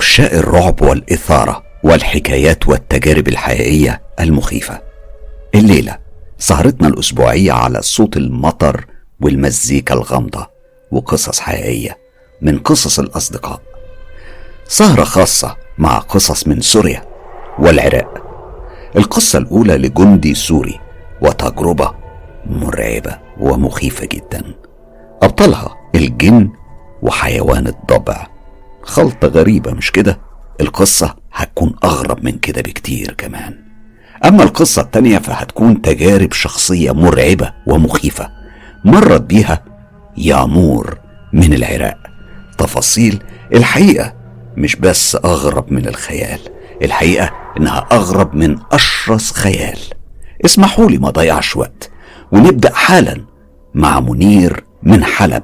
عشاق الرعب والإثارة والحكايات والتجارب الحقيقية المخيفة. الليلة سهرتنا الأسبوعية على صوت المطر والمزيكا الغامضة وقصص حقيقية من قصص الأصدقاء. سهرة خاصة مع قصص من سوريا والعراق. القصة الأولى لجندي سوري وتجربة مرعبة ومخيفة جدا. أبطالها الجن وحيوان الضبع. خلطة غريبة مش كده؟ القصة هتكون أغرب من كده بكتير كمان. أما القصة التانية فهتكون تجارب شخصية مرعبة ومخيفة. مرت بيها يامور من العراق. تفاصيل الحقيقة مش بس أغرب من الخيال الحقيقة إنها أغرب من أشرس خيال. اسمحوا لي ما ضيعش وقت ونبدأ حالا مع منير من حلب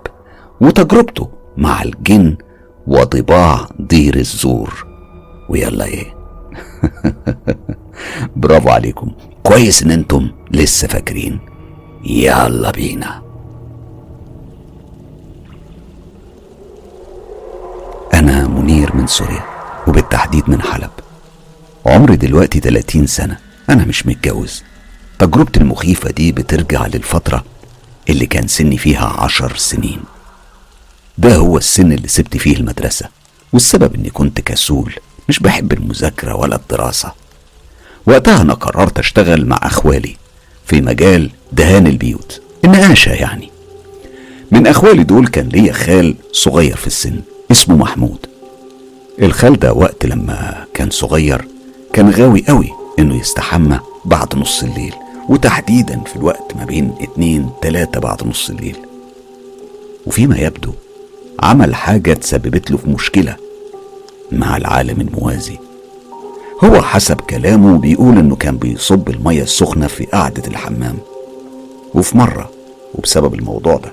وتجربته مع الجن وضباع دير الزور. ويلا إيه. برافو عليكم. كويس إن أنتم لسه فاكرين. يلا بينا. أنا منير من سوريا وبالتحديد من حلب. عمري دلوقتي 30 سنة. أنا مش متجوز. تجربتي المخيفة دي بترجع للفترة اللي كان سني فيها عشر سنين. ده هو السن اللي سبت فيه المدرسة والسبب إني كنت كسول مش بحب المذاكرة ولا الدراسة. وقتها أنا قررت أشتغل مع أخوالي في مجال دهان البيوت النقاشة يعني. من أخوالي دول كان ليا خال صغير في السن اسمه محمود. الخال ده وقت لما كان صغير كان غاوي قوي إنه يستحمى بعد نص الليل وتحديدا في الوقت ما بين اتنين تلاتة بعد نص الليل. وفيما يبدو عمل حاجة تسببت له في مشكلة مع العالم الموازي. هو حسب كلامه بيقول إنه كان بيصب المية السخنة في قعدة الحمام. وفي مرة وبسبب الموضوع ده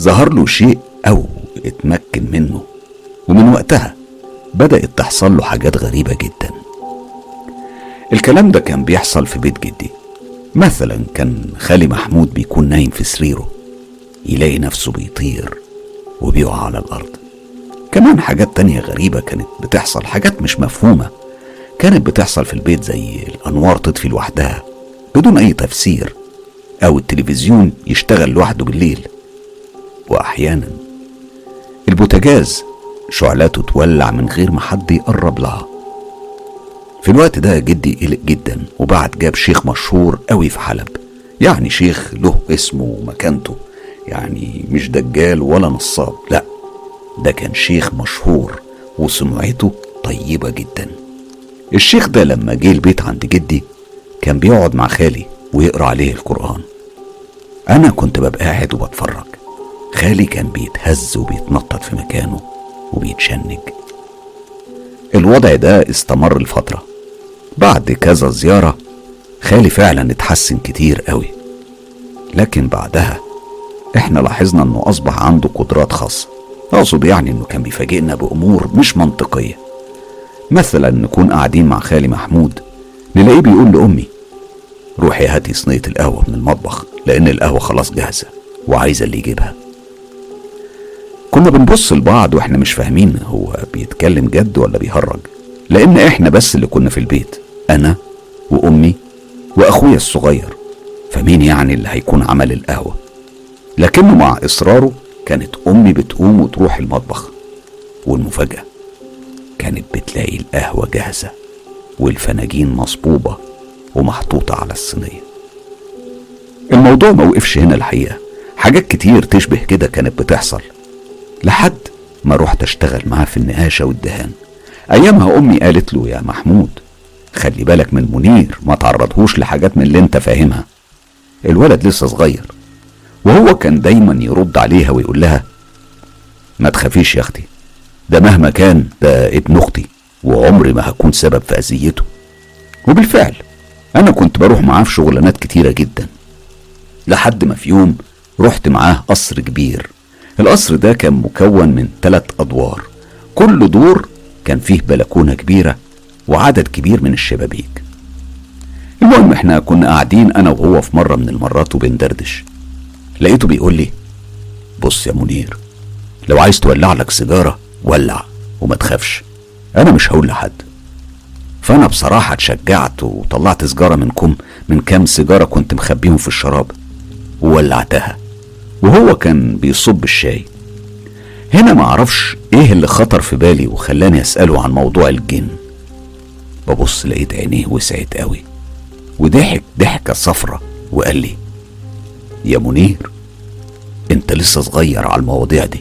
ظهر له شيء أو اتمكن منه. ومن وقتها بدأت تحصل له حاجات غريبة جدا. الكلام ده كان بيحصل في بيت جدي. مثلا كان خالي محمود بيكون نايم في سريره يلاقي نفسه بيطير. وبيقع على الأرض. كمان حاجات تانية غريبة كانت بتحصل حاجات مش مفهومة كانت بتحصل في البيت زي الأنوار تطفي لوحدها بدون أي تفسير أو التلفزيون يشتغل لوحده بالليل. وأحيانا البوتاجاز شعلاته تولع من غير ما حد يقرب لها. في الوقت ده جدي قلق جدا وبعت جاب شيخ مشهور قوي في حلب يعني شيخ له اسمه ومكانته. يعني مش دجال ولا نصاب لا ده كان شيخ مشهور وسمعته طيبة جدا. الشيخ ده لما جه البيت عند جدي كان بيقعد مع خالي ويقرأ عليه القرآن. أنا كنت ببقى قاعد وبتفرج. خالي كان بيتهز وبيتنطط في مكانه وبيتشنج. الوضع ده استمر لفترة. بعد كذا زيارة خالي فعلا اتحسن كتير قوي. لكن بعدها إحنا لاحظنا إنه أصبح عنده قدرات خاصة. أقصد يعني إنه كان بيفاجئنا بأمور مش منطقية. مثلا نكون قاعدين مع خالي محمود نلاقيه بيقول لأمي روحي هاتي صينية القهوة من المطبخ لأن القهوة خلاص جاهزة وعايزة اللي يجيبها. كنا بنبص لبعض وإحنا مش فاهمين هو بيتكلم جد ولا بيهرج لأن إحنا بس اللي كنا في البيت أنا وأمي وأخويا الصغير. فمين يعني اللي هيكون عمل القهوة؟ لكنه مع إصراره كانت أمي بتقوم وتروح المطبخ والمفاجأة كانت بتلاقي القهوة جاهزة والفناجين مصبوبة ومحطوطة على الصينية. الموضوع ما وقفش هنا الحقيقة حاجات كتير تشبه كده كانت بتحصل لحد ما رحت أشتغل معاه في النقاشة والدهان. أيامها أمي قالت له يا محمود خلي بالك من منير ما تعرضهوش لحاجات من اللي أنت فاهمها. الولد لسه صغير وهو كان دايما يرد عليها ويقول لها ما تخافيش يا أختي ده مهما كان ده ابن أختي وعمري ما هكون سبب في أذيته. وبالفعل أنا كنت بروح معاه في شغلانات كتيرة جدا. لحد ما في يوم رحت معاه قصر كبير. القصر ده كان مكون من ثلاث أدوار. كل دور كان فيه بلكونة كبيرة وعدد كبير من الشبابيك. المهم إحنا كنا قاعدين أنا وهو في مرة من المرات وبندردش. لقيته بيقول لي بص يا منير لو عايز تولع لك سيجارة ولع وما تخافش أنا مش هقول لحد. فأنا بصراحة اتشجعت وطلعت سجاره من كم من كام سيجارة كنت مخبيهم في الشراب وولعتها وهو كان بيصب الشاي. هنا معرفش إيه اللي خطر في بالي وخلاني أسأله عن موضوع الجن. ببص لقيت عينيه وسعت قوي وضحك ضحكة صفرة وقال لي يا منير انت لسه صغير على المواضيع دي.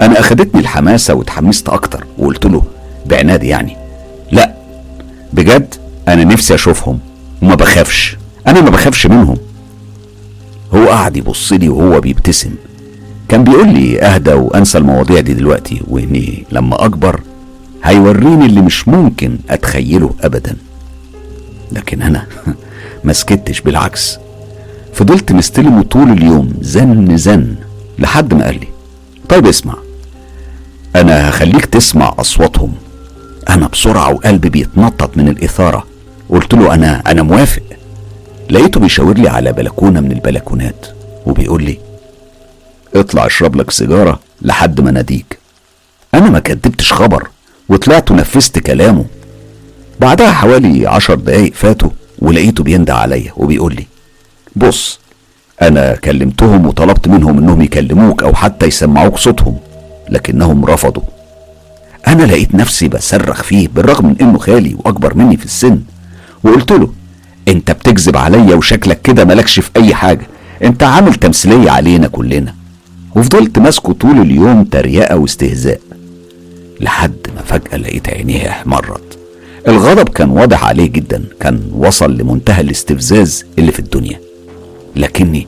أنا أخدتني الحماسة واتحمست أكتر وقلت له بعناد يعني لا بجد أنا نفسي أشوفهم وما بخافش أنا ما بخافش منهم. هو قعد يبص لي وهو بيبتسم. كان بيقول لي أهدى وأنسى المواضيع دي دلوقتي وإني لما أكبر هيوريني اللي مش ممكن أتخيله ابدا. لكن أنا ما سكتش بالعكس. فضلت مستلمه طول اليوم زن زن لحد ما قال لي طيب اسمع أنا هخليك تسمع أصواتهم. أنا بسرعة وقلبي بيتنطط من الإثارة. قلت له أنا أنا موافق. لقيته بيشاور لي على بلكونة من البلكونات وبيقول لي اطلع اشرب لك سيجارة لحد ما ناديك. أنا ما كدبتش خبر وطلعت ونفذت كلامه. بعدها حوالي عشر دقايق فاتوا ولقيته بيندى عليا وبيقول لي بص أنا كلمتهم وطلبت منهم إنهم يكلموك أو حتى يسمعوك صوتهم لكنهم رفضوا. أنا لقيت نفسي بصرخ فيه بالرغم من إنه خالي وأكبر مني في السن وقلت له أنت بتكذب عليا وشكلك كده مالكش في أي حاجة أنت عامل تمثيلية علينا كلنا. وفضلت ماسكه طول اليوم تريقة واستهزاء لحد ما فجأة لقيت عينيه احمرت. الغضب كان واضح عليه جدا كان وصل لمنتهى الاستفزاز اللي في الدنيا. لكني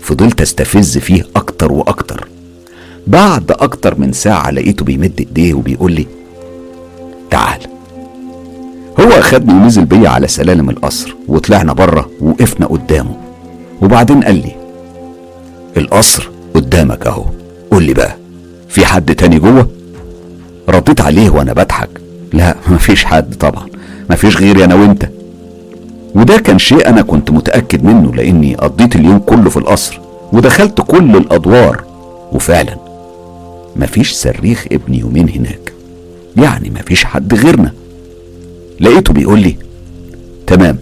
فضلت أستفز فيه أكتر وأكتر. بعد أكتر من ساعة لقيته بيمد إيديه وبيقول لي تعال. هو أخدني ونزل بيا على سلالم القصر وطلعنا بره وقفنا قدامه. وبعدين قال لي القصر قدامك أهو. قول لي بقى في حد تاني جوه؟ رديت عليه وأنا بضحك. لا مفيش حد طبعا. مفيش غيري أنا وأنت. وده كان شيء أنا كنت متأكد منه لأني قضيت اليوم كله في القصر ودخلت كل الأدوار. وفعلا مفيش صريخ ابن يومين هناك. يعني مفيش حد غيرنا. لقيته بيقول لي تمام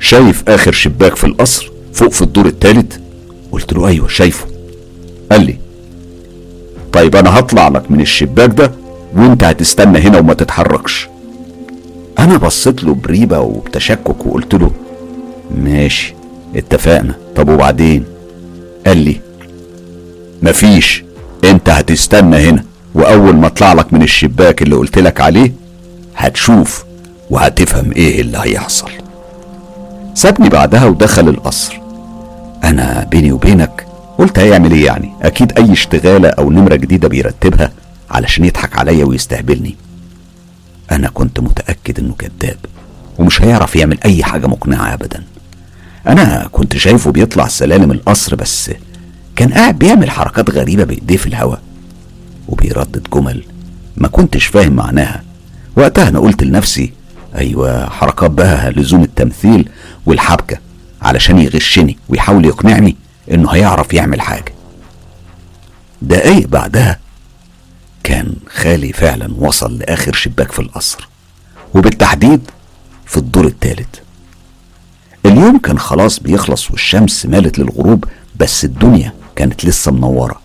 شايف آخر شباك في القصر فوق في الدور الثالث قلت له أيوه شايفه. قال لي طيب أنا هطلع لك من الشباك ده وأنت هتستنى هنا وما تتحركش. أنا بصيت له بريبة وبتشكك وقلت له ماشي اتفقنا. طب وبعدين؟ قال لي مفيش أنت هتستنى هنا وأول ما أطلع لك من الشباك اللي قلت لك عليه هتشوف وهتفهم إيه اللي هيحصل. سابني بعدها ودخل القصر. أنا بيني وبينك قلت هيعمل إيه يعني؟ أكيد أي اشتغالة أو نمرة جديدة بيرتبها علشان يضحك عليا ويستهبلني. أنا كنت متأكد إنه كذاب ومش هيعرف يعمل أي حاجة مقنعة ابدا. أنا كنت شايفه بيطلع سلالم القصر بس كان قاعد بيعمل حركات غريبة بإيديه في الهواء وبيردد جمل ما كنتش فاهم معناها. وقتها أنا قلت لنفسي أيوه حركات بقى لزوم التمثيل والحبكة علشان يغشني ويحاول يقنعني إنه هيعرف يعمل حاجة. دقايق بعدها كان خالي فعلا وصل لآخر شباك في القصر وبالتحديد في الدور الثالث اليوم كان خلاص بيخلص والشمس مالت للغروب بس الدنيا كانت لسه منورة.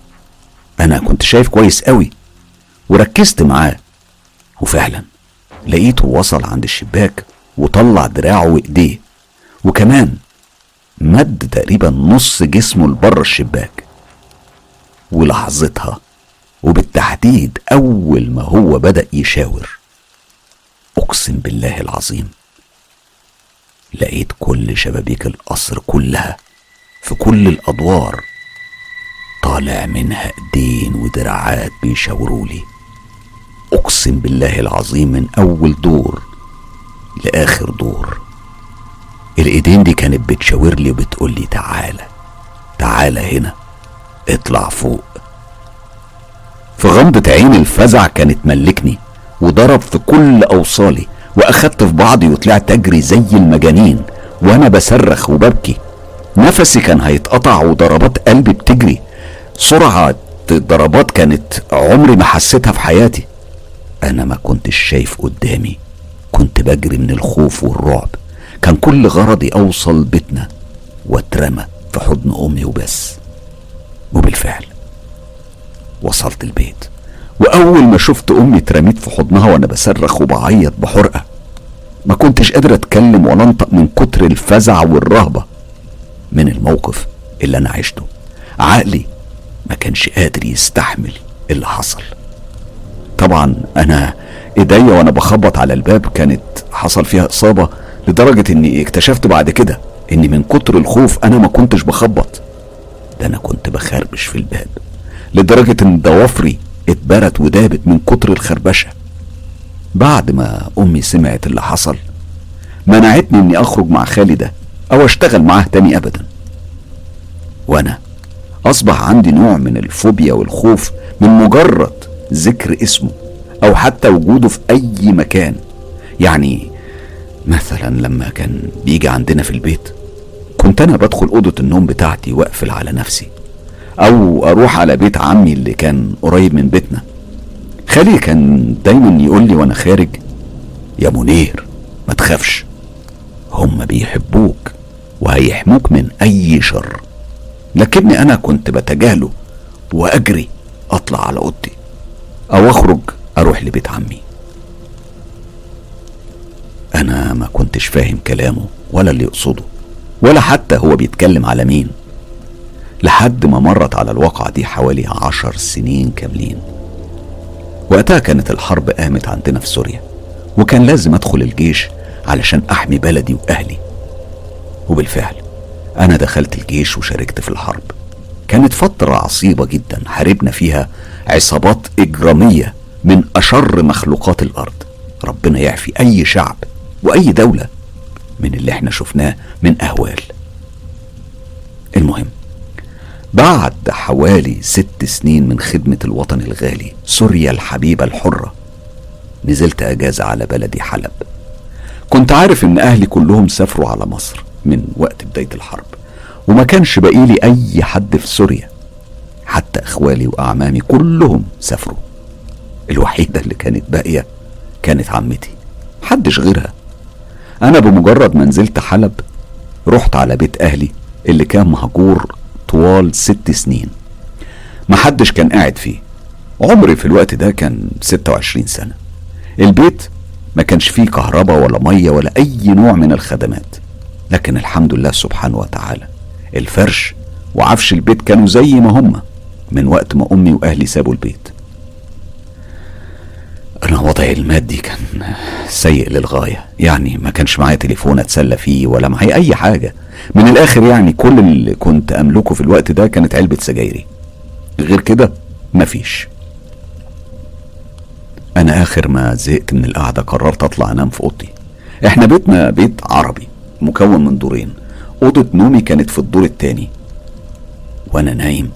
أنا كنت شايف كويس قوي وركزت معاه وفعلا لقيته وصل عند الشباك وطلع دراعه وإيديه وكمان مد تقريبا نص جسمه لبره الشباك. ولحظتها وبالتحديد أول ما هو بدأ يشاور. أقسم بالله العظيم لقيت كل شبابيك القصر كلها في كل الأدوار طالع منها ايدين ودراعات بيشاورولي أقسم بالله العظيم من أول دور لآخر دور. الإيدين دي كانت بتشاور لي وبتقول لي تعالى تعالى هنا اطلع فوق. في غمضة عين الفزع كانت ملكني وضرب في كل أوصالي وأخدت في بعضي وطلعت أجري زي المجانين وأنا بصرخ وببكي. نفسي كان هيتقطع وضربات قلبي بتجري. سرعة ضربات كانت عمري ما حسيتها في حياتي. أنا ما كنتش شايف قدامي كنت بجري من الخوف والرعب. كان كل غرضي أوصل بيتنا واترمى في حضن أمي وبس. وبالفعل وصلت البيت. وأول ما شفت أمي اترميت في حضنها وأنا بصرخ وبعيط بحرقة. ما كنتش قادر أتكلم ولا انطق من كتر الفزع والرهبة من الموقف اللي أنا عشته. عقلي ما كانش قادر يستحمل اللي حصل. طبعا أنا إيديا وأنا بخبط على الباب كانت حصل فيها إصابة لدرجة إني اكتشفت بعد كده إني من كتر الخوف أنا ما كنتش بخبط. ده أنا كنت بخربش في الباب. لدرجة إن ضوافري اتبرت ودابت من كتر الخربشة. بعد ما أمي سمعت اللي حصل منعتني إني أخرج مع خالي ده أو أشتغل معاه تاني ابدا. وأنا أصبح عندي نوع من الفوبيا والخوف من مجرد ذكر اسمه أو حتى وجوده في أي مكان. يعني مثلا لما كان بيجي عندنا في البيت كنت أنا بدخل أوضة النوم بتاعتي وأقفل على نفسي. أو أروح على بيت عمي اللي كان قريب من بيتنا. خالي كان دايما يقول لي وأنا خارج يا منير ما تخافش هم بيحبوك وهيحموك من أي شر. لكني أنا كنت بتجاهله وأجري أطلع على أوضتي أو أخرج أروح لبيت عمي. أنا ما كنتش فاهم كلامه ولا اللي يقصده ولا حتى هو بيتكلم على مين. لحد ما مرت على الواقعة دي حوالي عشر سنين كاملين. وقتها كانت الحرب قامت عندنا في سوريا وكان لازم أدخل الجيش علشان أحمي بلدي وأهلي. وبالفعل أنا دخلت الجيش وشاركت في الحرب. كانت فترة عصيبة جدا حاربنا فيها عصابات إجرامية من أشر مخلوقات الأرض. ربنا يعفي أي شعب وأي دولة من اللي إحنا شفناه من أهوال. المهم بعد حوالي ست سنين من خدمة الوطن الغالي سوريا الحبيبة الحرة نزلت أجازة على بلدي حلب. كنت عارف إن أهلي كلهم سافروا على مصر من وقت بداية الحرب وما كانش باقي لي أي حد في سوريا. حتى إخوالي وأعمامي كلهم سافروا. الوحيدة اللي كانت باقية كانت عمتي محدش غيرها. أنا بمجرد ما نزلت حلب رحت على بيت أهلي اللي كان مهجور طوال ست سنين. محدش كان قاعد فيه. عمري في الوقت ده كان 26 سنة. البيت ما كانش فيه كهرباء ولا مية ولا أي نوع من الخدمات. لكن الحمد لله سبحانه وتعالى الفرش وعفش البيت كانوا زي ما هما من وقت ما أمي وأهلي سابوا البيت. أنا وضعي المادي كان سيء للغاية. يعني ما كانش معايا تليفون أتسلى فيه ولا معايا أي حاجة. من الآخر يعني كل اللي كنت أملكه في الوقت ده كانت علبة سجايري. غير كده مفيش. أنا آخر ما زهقت من القعدة قررت أطلع أنام في أوضتي. إحنا بيتنا بيت عربي مكون من دورين. أوضة نومي كانت في الدور التاني. وأنا نايم.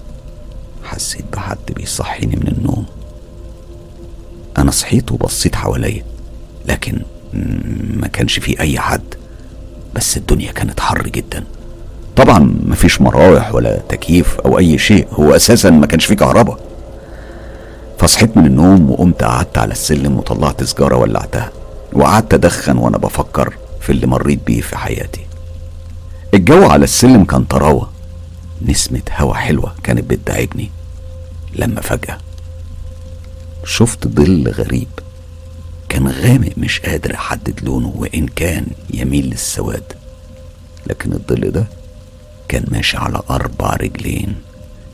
حسيت بحد بيصحيني من النوم. أنا صحيت وبصيت حواليا لكن ما كانش في أي حد. بس الدنيا كانت حر جدا. طبعا مفيش مراوح ولا تكييف أو أي شيء. هو أساسا ما كانش فيه كهرباء. فصحيت من النوم وقمت قعدت على السلم وطلعت سجارة ولعتها. وقعدت أدخن وأنا بفكر في اللي مريت بيه في حياتي. الجو على السلم كان طراوة. نسمة هوا حلوة كانت بتداعبني لما فجأة شفت ظل غريب. كان غامق مش قادر أحدد لونه وإن كان يميل للسواد. لكن الظل ده كان ماشي على أربع رجلين.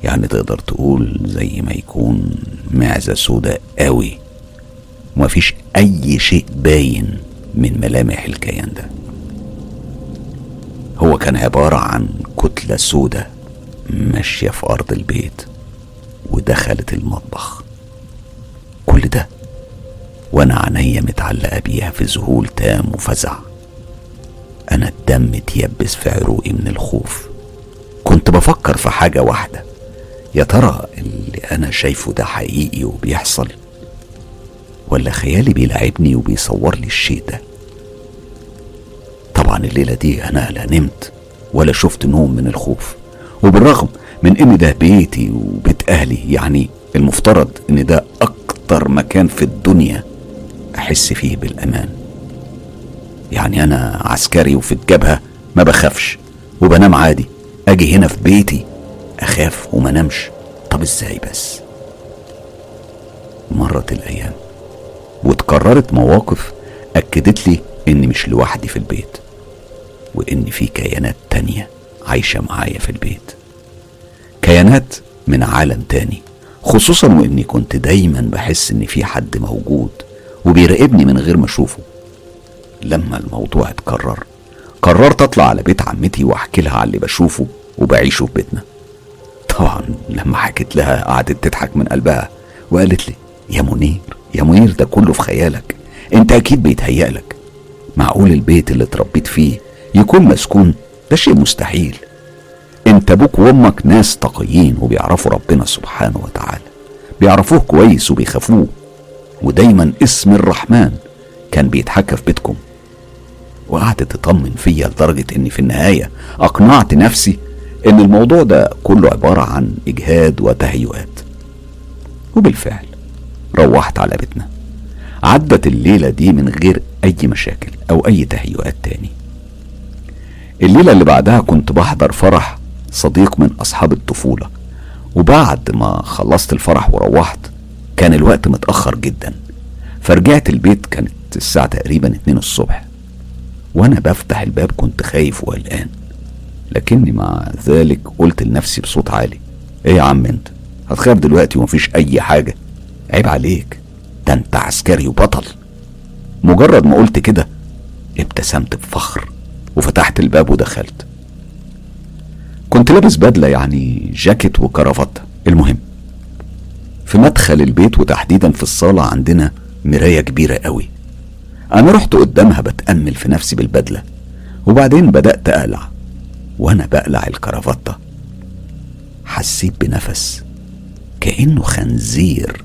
يعني تقدر تقول زي ما يكون معزة سوداء قوي. ومفيش أي شيء باين من ملامح الكيان ده. هو كان عبارة عن كتلة سودة ماشية في أرض البيت ودخلت المطبخ. وأنا عينيا متعلقة بيها في ذهول تام وفزع. أنا الدم اتيبس في عروقي من الخوف. كنت بفكر في حاجة واحدة. يا ترى اللي أنا شايفه ده حقيقي وبيحصل؟ ولا خيالي بيلعبني وبيصور لي الشيء ده؟ طبعا الليلة دي أنا لا نمت ولا شفت نوم من الخوف. وبالرغم من إن ده بيتي وبيت أهلي يعني المفترض إن ده أكتر مكان في الدنيا أحس فيه بالأمان. يعني أنا عسكري وفي الجبهة ما بخافش وبنام عادي. أجي هنا في بيتي أخاف وما نمش طب إزاي بس؟ مرت الأيام واتكررت مواقف أكدت لي إني مش لوحدي في البيت وإن في كيانات تانية عايشة معايا في البيت. كيانات من عالم تاني خصوصا وإني كنت دايما بحس إن في حد موجود. وبيراقبني من غير ما أشوفه. لما الموضوع اتكرر قررت أطلع على بيت عمتي وأحكي لها على اللي بشوفه وبعيشه في بيتنا. طبعا لما حكيت لها قعدت تضحك من قلبها وقالت لي يا منير يا منير ده كله في خيالك. أنت أكيد بيتهيألك. معقول البيت اللي اتربيت فيه يكون مسكون؟ ده شيء مستحيل. أنت أبوك وأمك ناس تقيين وبيعرفوا ربنا سبحانه وتعالى. بيعرفوه كويس وبيخافوه. ودايما اسم الرحمن كان بيتحكى في بيتكم. وقعدت تطمن فيا لدرجة إني في النهاية أقنعت نفسي إن الموضوع ده كله عبارة عن إجهاد وتهيؤات. وبالفعل روحت على بيتنا. عدت الليلة دي من غير أي مشاكل أو أي تهيؤات تاني. الليلة اللي بعدها كنت بحضر فرح صديق من أصحاب الطفولة. وبعد ما خلصت الفرح وروحت كان الوقت متأخر جدا. فرجعت البيت كانت الساعة تقريبا اتنين الصبح. وأنا بفتح الباب كنت خايف وقلقان. لكني مع ذلك قلت لنفسي بصوت عالي إيه يا عم أنت؟ هتخاف دلوقتي ومفيش أي حاجة. عيب عليك ده أنت عسكري وبطل. مجرد ما قلت كده ابتسمت بفخر وفتحت الباب ودخلت. كنت لابس بدلة يعني جاكيت وكرافتة. المهم في مدخل البيت وتحديدا في الصالة عندنا مراية كبيرة قوي. أنا رحت قدامها بتأمل في نفسي بالبدلة وبعدين بدأت أقلع وأنا بقلع الكرافتة حسيت بنفس كأنه خنزير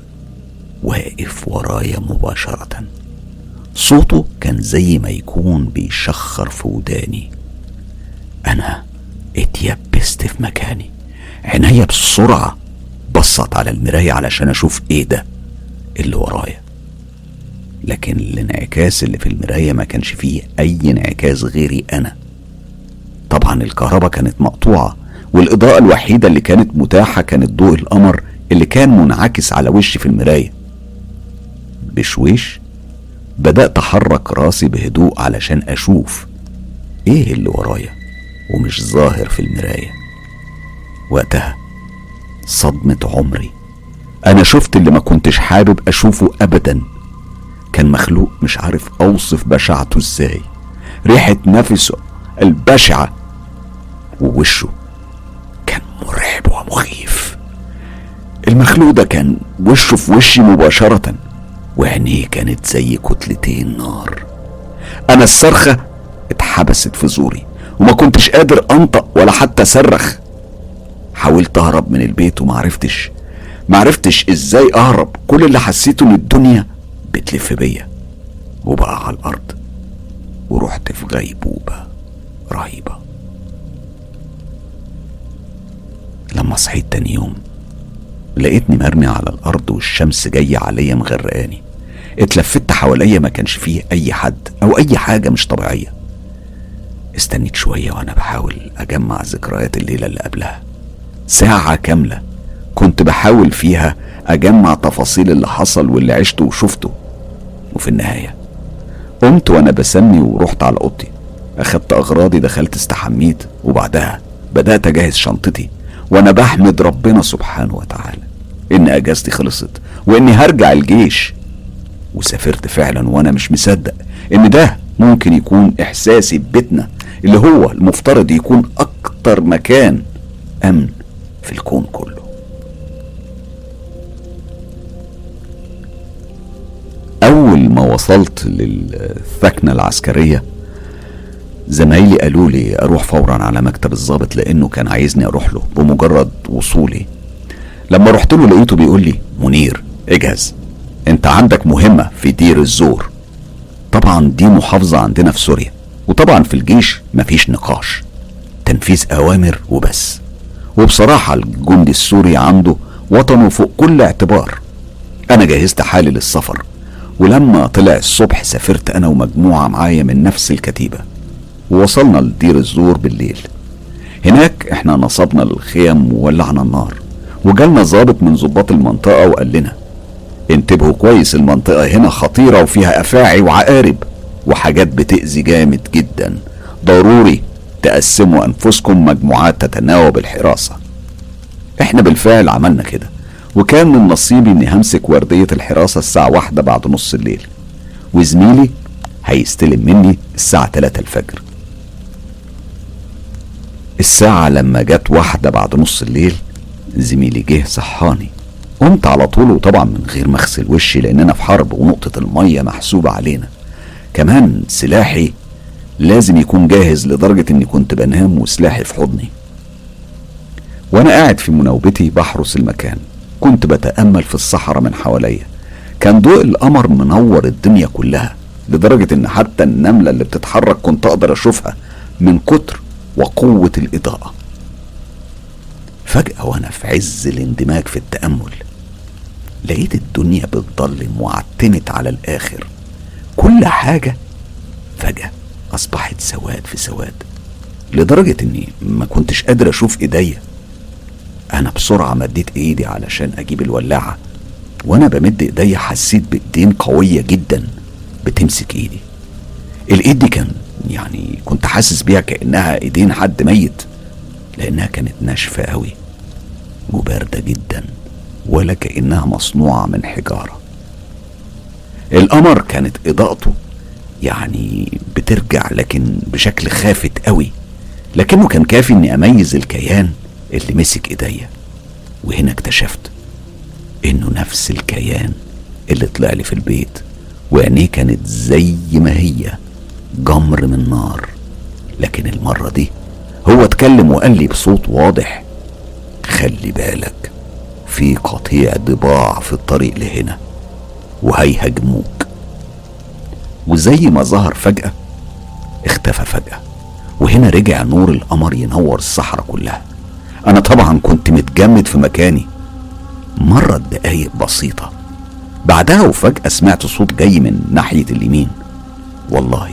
واقف ورايا مباشرة. صوته كان زي ما يكون بيشخر في وداني. أنا اتيبست في مكاني عينيا بسرعة. بصت على المراية علشان أشوف إيه ده اللي ورايا. لكن الانعكاس اللي في المراية ما كانش فيه أي انعكاس غيري أنا. طبعا الكهرباء كانت مقطوعة والإضاءة الوحيدة اللي كانت متاحة كانت ضوء القمر اللي كان منعكس على وشي في المراية. بشويش بدأت أحرك راسي بهدوء علشان أشوف إيه اللي ورايا ومش ظاهر في المراية. وقتها صدمة عمري. أنا شفت اللي ما كنتش حابب أشوفه أبدا. كان مخلوق مش عارف أوصف بشاعته إزاي. ريحة نفسه البشعة ووشه كان مرعب ومخيف. المخلوق ده كان وشه في وشي مباشرة وعينيه كانت زي كتلتين نار. أنا الصرخة اتحبست في زوري وما كنتش قادر أنطق ولا حتى أصرخ حاولت أهرب من البيت ومعرفتش معرفتش إزاي أهرب. كل اللي حسيته إن الدنيا بتلف بيا وبقى على الأرض. ورحت في غيبوبة رهيبة. لما صحيت تاني يوم لقيتني مرمي على الأرض والشمس جاية عليا مغرقاني. اتلفت حواليا ما كانش فيه أي حد أو أي حاجة مش طبيعية. استنيت شوية وأنا بحاول أجمع ذكريات الليلة اللي قبلها. ساعة كاملة كنت بحاول فيها أجمع تفاصيل اللي حصل واللي عشته وشفته. وفي النهاية قمت وأنا بسمي ورحت على أوضتي. أخدت أغراضي دخلت استحميت وبعدها بدأت أجهز شنطتي وأنا بحمد ربنا سبحانه وتعالى إن أجازتي خلصت وإني هرجع الجيش. وسافرت فعلا وأنا مش مصدق إن ده ممكن يكون إحساسي ببيتنا اللي هو المفترض يكون أكتر مكان أمن. في الكون كله. أول ما وصلت للثكنة العسكرية زمايلي قالوا لي أروح فورا على مكتب الضابط لأنه كان عايزني أروح له بمجرد وصولي. لما رحت له لقيته بيقول لي منير اجهز. أنت عندك مهمة في دير الزور. طبعا دي محافظة عندنا في سوريا وطبعا في الجيش مفيش نقاش. تنفيذ أوامر وبس. وبصراحة الجندي السوري عنده وطنه فوق كل اعتبار. أنا جهزت حالي للسفر ولما طلع الصبح سافرت أنا ومجموعة معايا من نفس الكتيبة. ووصلنا لدير الزور بالليل. هناك إحنا نصبنا الخيم وولعنا النار وجالنا ظابط من ضباط المنطقة وقال لنا انتبهوا كويس المنطقة هنا خطيرة وفيها أفاعي وعقارب وحاجات بتأذي جامد جدا. ضروري تقسموا أنفسكم مجموعات تتناوب الحراسة. إحنا بالفعل عملنا كده وكان من نصيبي إني همسك وردية الحراسة الساعة واحدة بعد نص الليل وزميلي هيستلم مني الساعة تلاتة الفجر. الساعة لما جت واحدة بعد نص الليل زميلي جه صحاني قمت على طول وطبعا من غير ما أغسل وشي لاننا في حرب ونقطة المية محسوبة علينا. كمان سلاحي لازم يكون جاهز لدرجة إني كنت بنام وسلاحي في حضني. وأنا قاعد في مناوبتي بحرس المكان. كنت بتأمل في الصحراء من حواليا. كان ضوء القمر منور الدنيا كلها لدرجة إن حتى النملة اللي بتتحرك كنت أقدر أشوفها من كتر وقوة الإضاءة. فجأة وأنا في عز الاندماج في التأمل لقيت الدنيا بتضلم وعتمت على الآخر. كل حاجة فجأة أصبحت سواد في سواد لدرجة إني ما كنتش قادر أشوف إيديا. أنا بسرعة مديت إيدي علشان أجيب الولاعة وأنا بمد إيديا حسيت بإيدين قوية جدا بتمسك إيدي. الإيد دي كان يعني كنت حاسس بيها كأنها إيدين حد ميت لأنها كانت ناشفة قوي وباردة جدا ولا كأنها مصنوعة من حجارة. القمر كانت إضاءته يعني بترجع لكن بشكل خافت قوي. لكنه كان كافي إني أميز الكيان اللي مسك إيديا. وهنا اكتشفت إنه نفس الكيان اللي طلع لي في البيت وعينيه كانت زي ما هي جمر من نار. لكن المرة دي هو اتكلم وقال لي بصوت واضح خلي بالك في قطيع ضباع في الطريق لهنا وهيهاجموك. وزي ما ظهر فجأة اختفى فجأة وهنا رجع نور القمر ينور الصحراء كلها. أنا طبعا كنت متجمد في مكاني. مرت دقايق بسيطة. بعدها وفجأة سمعت صوت جاي من ناحية اليمين. والله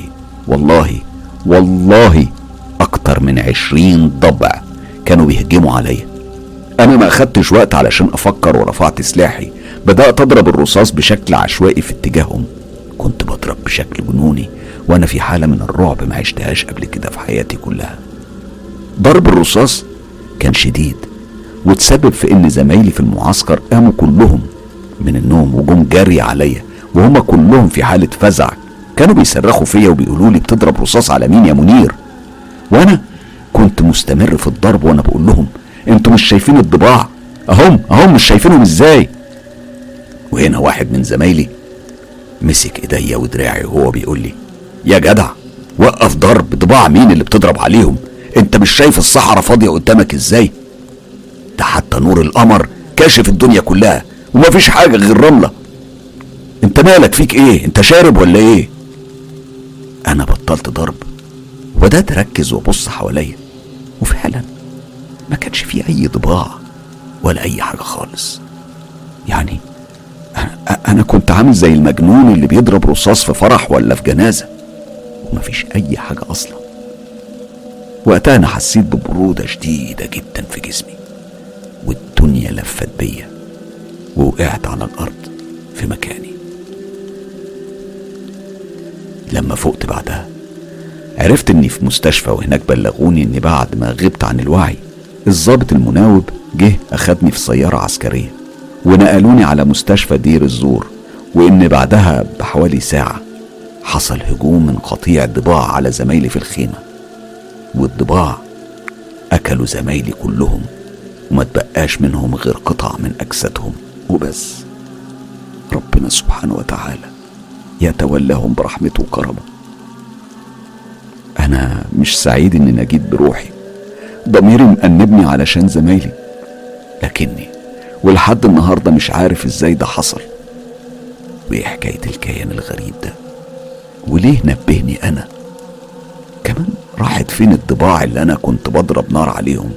والله والله أكتر من عشرين ضبع كانوا بيهجموا عليا. أنا ما أخدتش وقت علشان أفكر ورفعت سلاحي. بدأت أضرب الرصاص بشكل عشوائي في اتجاههم. كنت بضرب بشكل جنوني وأنا في حالة من الرعب ما عشتهاش قبل كده في حياتي كلها. ضرب الرصاص كان شديد وتسبب في إن زمايلي في المعسكر قاموا كلهم من النوم وجم جري عليا وهم كلهم في حالة فزع. كانوا بيصرخوا فيا وبيقولوا لي بتضرب رصاص على مين يا منير؟ وأنا كنت مستمر في الضرب وأنا بقول لهم أنتوا مش شايفين الضباع؟ أهم أهم مش شايفينهم إزاي؟ وهنا واحد من زمايلي مسك ايديا ودراعي وهو بيقول لي يا جدع وقف ضرب ضباع مين اللي بتضرب عليهم؟ انت مش شايف الصحراء فاضية قدامك إزاي؟ ده حتى نور القمر كاشف الدنيا كلها ومفيش حاجة غير رملة. انت مالك فيك إيه؟ انت شارب ولا إيه؟ أنا بطلت ضرب وبدات اركز وابص حواليا وفعلا ما كانش في أي ضباع ولا أي حاجة خالص. يعني أنا كنت عامل زي المجنون اللي بيضرب رصاص في فرح ولا في جنازة. ومفيش أي حاجة أصلا. وقتها أنا حسيت ببرودة شديدة جدا في جسمي. والدنيا لفت بيا. ووقعت على الأرض في مكاني. لما فقت بعدها عرفت إني في مستشفى وهناك بلغوني إني بعد ما غبت عن الوعي الضابط المناوب جه أخدني في سيارة عسكرية. ونقلوني على مستشفى دير الزور وإن بعدها بحوالي ساعة حصل هجوم من قطيع ضباع على زمايلي في الخيمة والضباع أكلوا زمايلي كلهم وما تبقاش منهم غير قطع من أجسادهم وبس. ربنا سبحانه وتعالى يتولاهم برحمته وكرمه. أنا مش سعيد إني نجيت بروحي ضميري مأنبني علشان زمايلي لكني ولحد النهارده مش عارف إزاي ده حصل. وإيه حكاية الكيان الغريب ده؟ وليه نبهني أنا؟ كمان راحت فين الضباع اللي أنا كنت بضرب نار عليهم؟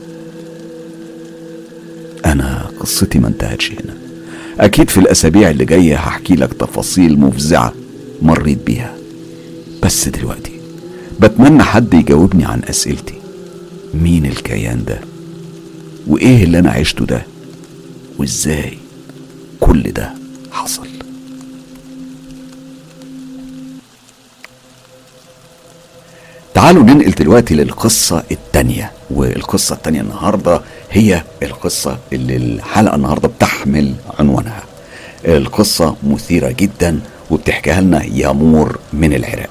أنا قصتي ما انتهتش هنا. أكيد في الأسابيع اللي جاية هحكي لك تفاصيل مفزعة مريت بيها. بس دلوقتي بتمنى حد يجاوبني عن أسئلتي. مين الكيان ده؟ وإيه اللي أنا عشته ده؟ وإزاي كل ده حصل؟ تعالوا ننقل دلوقتي للقصة التانية والقصة التانية النهاردة هي القصة اللي الحلقة النهاردة بتحمل عنوانها. القصة مثيرة جدا وبتحكيها لنا يامور من العراق.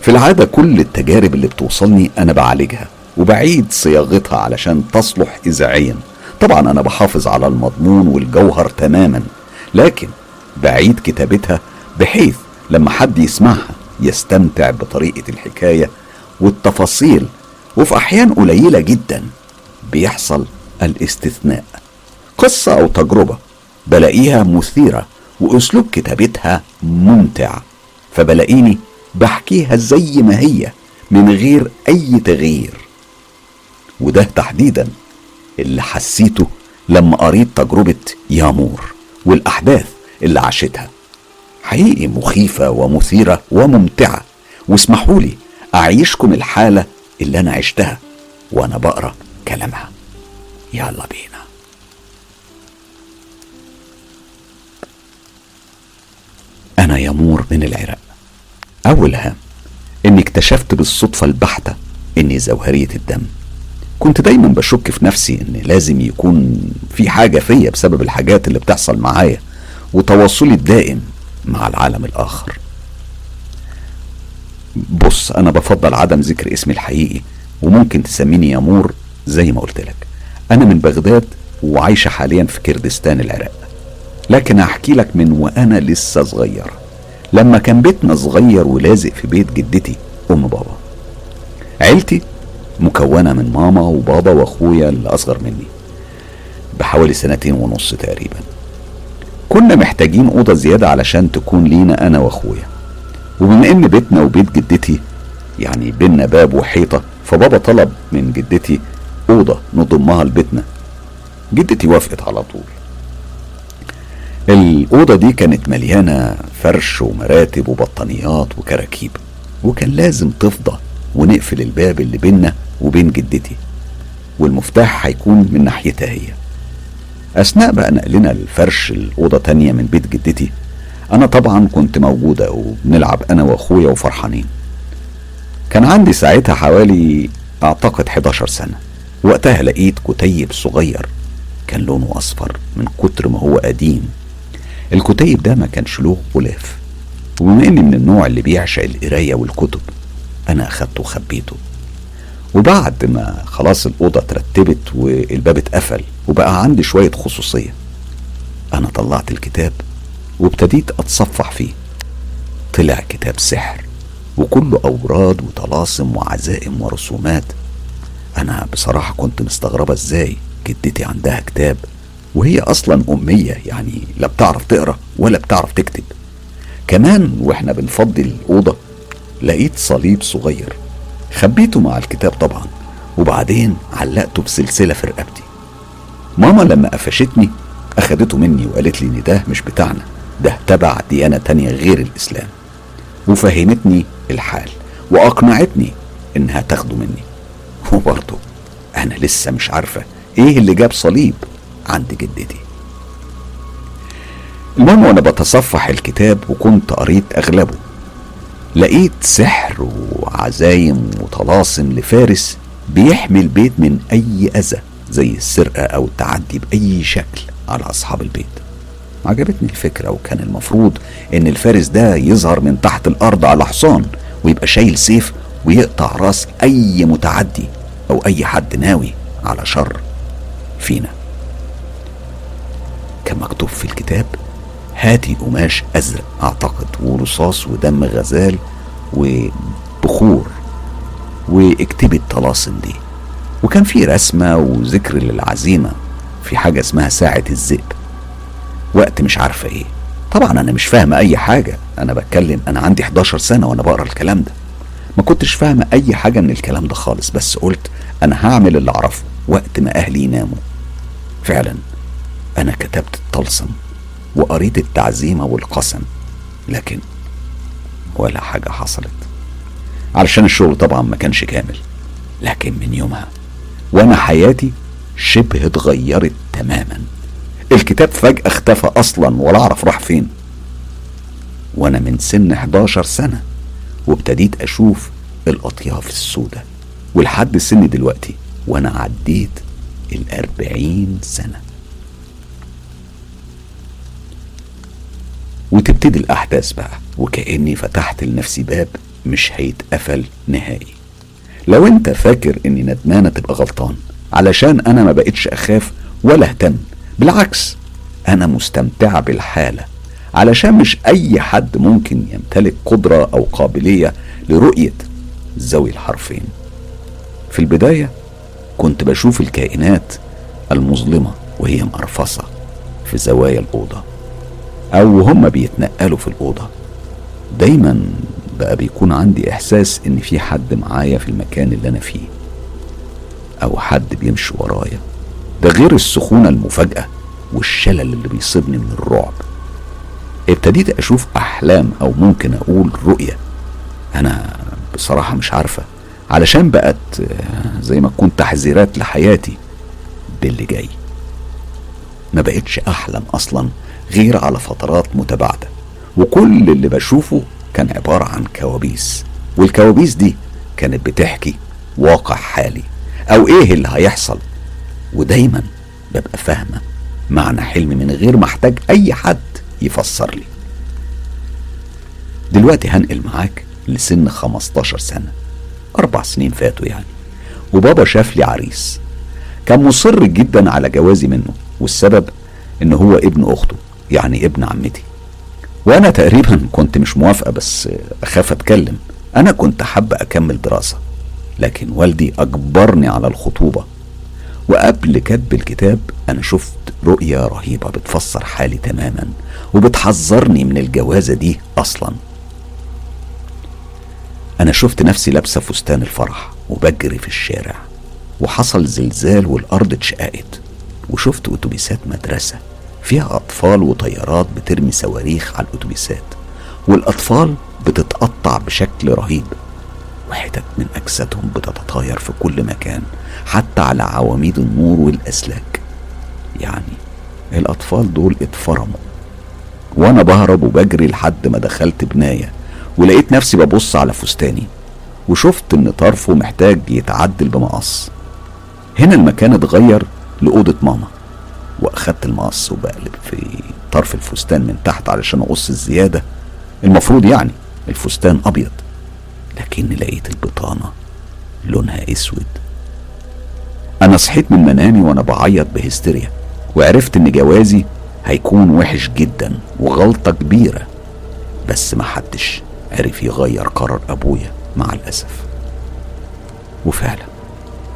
في العادة كل التجارب اللي بتوصلني أنا بعالجها وبعيد صياغتها علشان تصلح إذاعيا. طبعا أنا بحافظ على المضمون والجوهر تماما لكن بعيد كتابتها بحيث لما حد يسمعها يستمتع بطريقة الحكاية والتفاصيل وفي أحيان قليلة جدا بيحصل الاستثناء. قصة أو تجربة بلاقيها مثيرة وأسلوب كتابتها ممتع فبلاقيني بحكيها زي ما هي من غير أي تغيير. وده تحديدا اللي حسيته لما قريت تجربة يامور والأحداث اللي عاشتها. حقيقي مخيفة ومثيرة وممتعة. واسمحوا لي أعيشكم الحالة اللي أنا عشتها وأنا بقرأ كلامها. يلا بينا. أنا يمور من العراق. أول هام إني اكتشفت بالصدفة البحتة إني زوهرية الدم. كنت دايما بشك في نفسي إن لازم يكون في حاجة فيا بسبب الحاجات اللي بتحصل معايا وتواصلي الدائم مع العالم الآخر. بص أنا بفضل عدم ذكر اسمي الحقيقي وممكن تسميني يامور زي ما قلت لك. أنا من بغداد وعايشة حاليا في كردستان العراق. لكن هحكي لك من وأنا لسه صغير. لما كان بيتنا صغير ولازق في بيت جدتي أم بابا. عيلتي مكونة من ماما وبابا وأخويا اللي أصغر مني بحوالي سنتين ونص تقريبا. كنا محتاجين أوضة زيادة علشان تكون لينا أنا وأخويا. وبما إن بيتنا وبيت جدتي يعني بينا باب وحيطة فبابا طلب من جدتي أوضة نضمها لبيتنا. جدتي وافقت على طول. الأوضة دي كانت مليانة فرش ومراتب وبطانيات وكراكيب وكان لازم تفضى ونقفل الباب اللي بينا وبين جدتي والمفتاح هيكون من ناحيتها هي. أثناء بقى نقلنا الفرش الأوضة تانية من بيت جدتي أنا طبعا كنت موجودة وبنلعب أنا وأخويا وفرحانين. كان عندي ساعتها حوالي أعتقد 11 سنة. وقتها لقيت كتيب صغير كان لونه أصفر من كتر ما هو قديم. الكتيب ده ما كانش له غلاف. وبما إني من النوع اللي بيعشق القراية والكتب أنا أخدته وخبيته. وبعد ما خلاص الأوضة اترتبت والباب اتقفل وبقى عندي شوية خصوصية. أنا طلعت الكتاب وابتديت أتصفح فيه. طلع كتاب سحر وكله أوراد وطلاسم وعزائم ورسومات. أنا بصراحة كنت مستغربة إزاي جدتي عندها كتاب وهي أصلا أمية يعني لا بتعرف تقرأ ولا بتعرف تكتب. كمان وإحنا بنفضي الأوضة لقيت صليب صغير خبيته مع الكتاب طبعا وبعدين علقته بسلسلة في رقبتي. ماما لما قفشتني أخدته مني وقالت لي إن ده مش بتاعنا ده تبع ديانة تانية غير الإسلام. وفهمتني الحال وأقنعتني إنها تاخده مني. وبرضه أنا لسه مش عارفة إيه اللي جاب صليب عند جدتي. المهم وأنا بتصفح الكتاب وكنت قريت أغلبه. لقيت سحر وعزايم وطلاسم لفارس بيحمي البيت من أي أذى زي السرقة أو التعدي بأي شكل على أصحاب البيت. عجبتني الفكرة وكان المفروض إن الفارس ده يظهر من تحت الأرض على حصان ويبقى شايل سيف ويقطع رأس أي متعدي أو أي حد ناوي على شر فينا. كان مكتوب في الكتاب هاتي قماش أزرق. أعتقد ورصاص ودم غزال وبخور واكتبي الطلاسم دي. وكان في رسمة وذكر للعزيمة في حاجة اسمها ساعة الذئب. وقت مش عارفة إيه. طبعا أنا مش فاهمة أي حاجة. أنا بتكلم أنا عندي 11 سنة وأنا بقرأ الكلام ده. ما كنتش فاهمة أي حاجة من الكلام ده خالص. بس قلت أنا هعمل اللي أعرفه وقت ما أهلي يناموا. فعلا أنا كتبت الطلسم وقريت التعزيمة والقسم لكن ولا حاجة حصلت. علشان الشغل طبعا ما كانش كامل لكن من يومها وأنا حياتي شبه اتغيرت تماما. الكتاب فجأة اختفى أصلا ولا أعرف راح فين. وأنا من سن 11 سنة وابتديت أشوف الأطياف السوداء ولحد سن دلوقتي وأنا عديت الأربعين سنة. وتبتدي الأحداث بقى. وكأني فتحت لنفسي باب مش هيتقفل نهائي. لو أنت فاكر إني ندمانة تبقى غلطان علشان أنا ما بقتش أخاف ولا أهتم. بالعكس أنا مستمتعة بالحالة. علشان مش أي حد ممكن يمتلك قدرة أو قابلية لرؤية ذوي الحرفين. في البداية كنت بشوف الكائنات المظلمة وهي مرفصة في زوايا الأوضة. أو هم بيتنقلوا في الأوضة. دايما بقى بيكون عندي إحساس إن في حد معايا في المكان اللي أنا فيه أو حد بيمشي ورايا. ده غير السخونة المفاجأة والشلل اللي بيصيبني من الرعب. ابتديت أشوف أحلام أو ممكن أقول رؤية. أنا بصراحة مش عارفة علشان بقت زي ما تكون تحذيرات لحياتي باللي جاي. ما بقتش أحلم أصلا غير على فترات متباعدة. وكل اللي بشوفه كان عبارة عن كوابيس. والكوابيس دي كانت بتحكي واقع حالي. أو إيه اللي هيحصل؟ ودايما ببقى فاهمة معنى حلمي من غير ما أحتاج أي حد يفسر لي. دلوقتي هنقل معاك لسن 15 سنة. أربع سنين فاتوا يعني. وبابا شاف لي عريس. كان مصر جدا على جوازي منه. والسبب إن هو ابن أخته. يعني ابن عمتي. وأنا تقريبا كنت مش موافقة بس أخاف أتكلم. أنا كنت حابة أكمل دراسة لكن والدي أجبرني على الخطوبة. وقبل كتب الكتاب أنا شفت رؤية رهيبة بتفسر حالي تماما وبتحذرني من الجوازة دي أصلا. أنا شفت نفسي لابسة فستان الفرح وبجري في الشارع وحصل زلزال والأرض اتشققت وشفت أتوبيسات مدرسة. فيها أطفال وطيارات بترمي صواريخ على الأتوبيسات والأطفال بتتقطع بشكل رهيب. وحتت من أجسادهم بتتطاير في كل مكان حتى على عواميد النور والأسلاك. يعني الأطفال دول اتفرموا. وأنا بهرب وبجري لحد ما دخلت بناية ولقيت نفسي ببص على فستاني وشفت إن طرفه محتاج يتعدل بمقص. هنا المكان اتغير لأوضة ماما. وأخدت المقص وبقلب في طرف الفستان من تحت علشان أقص الزيادة. المفروض يعني الفستان أبيض لكني لقيت البطانة لونها أسود. أنا صحيت من منامي وأنا بعيط بهستيريا وعرفت إن جوازي هيكون وحش جدا وغلطة كبيرة بس محدش عرف يغير قرار أبويا مع الأسف. وفعلا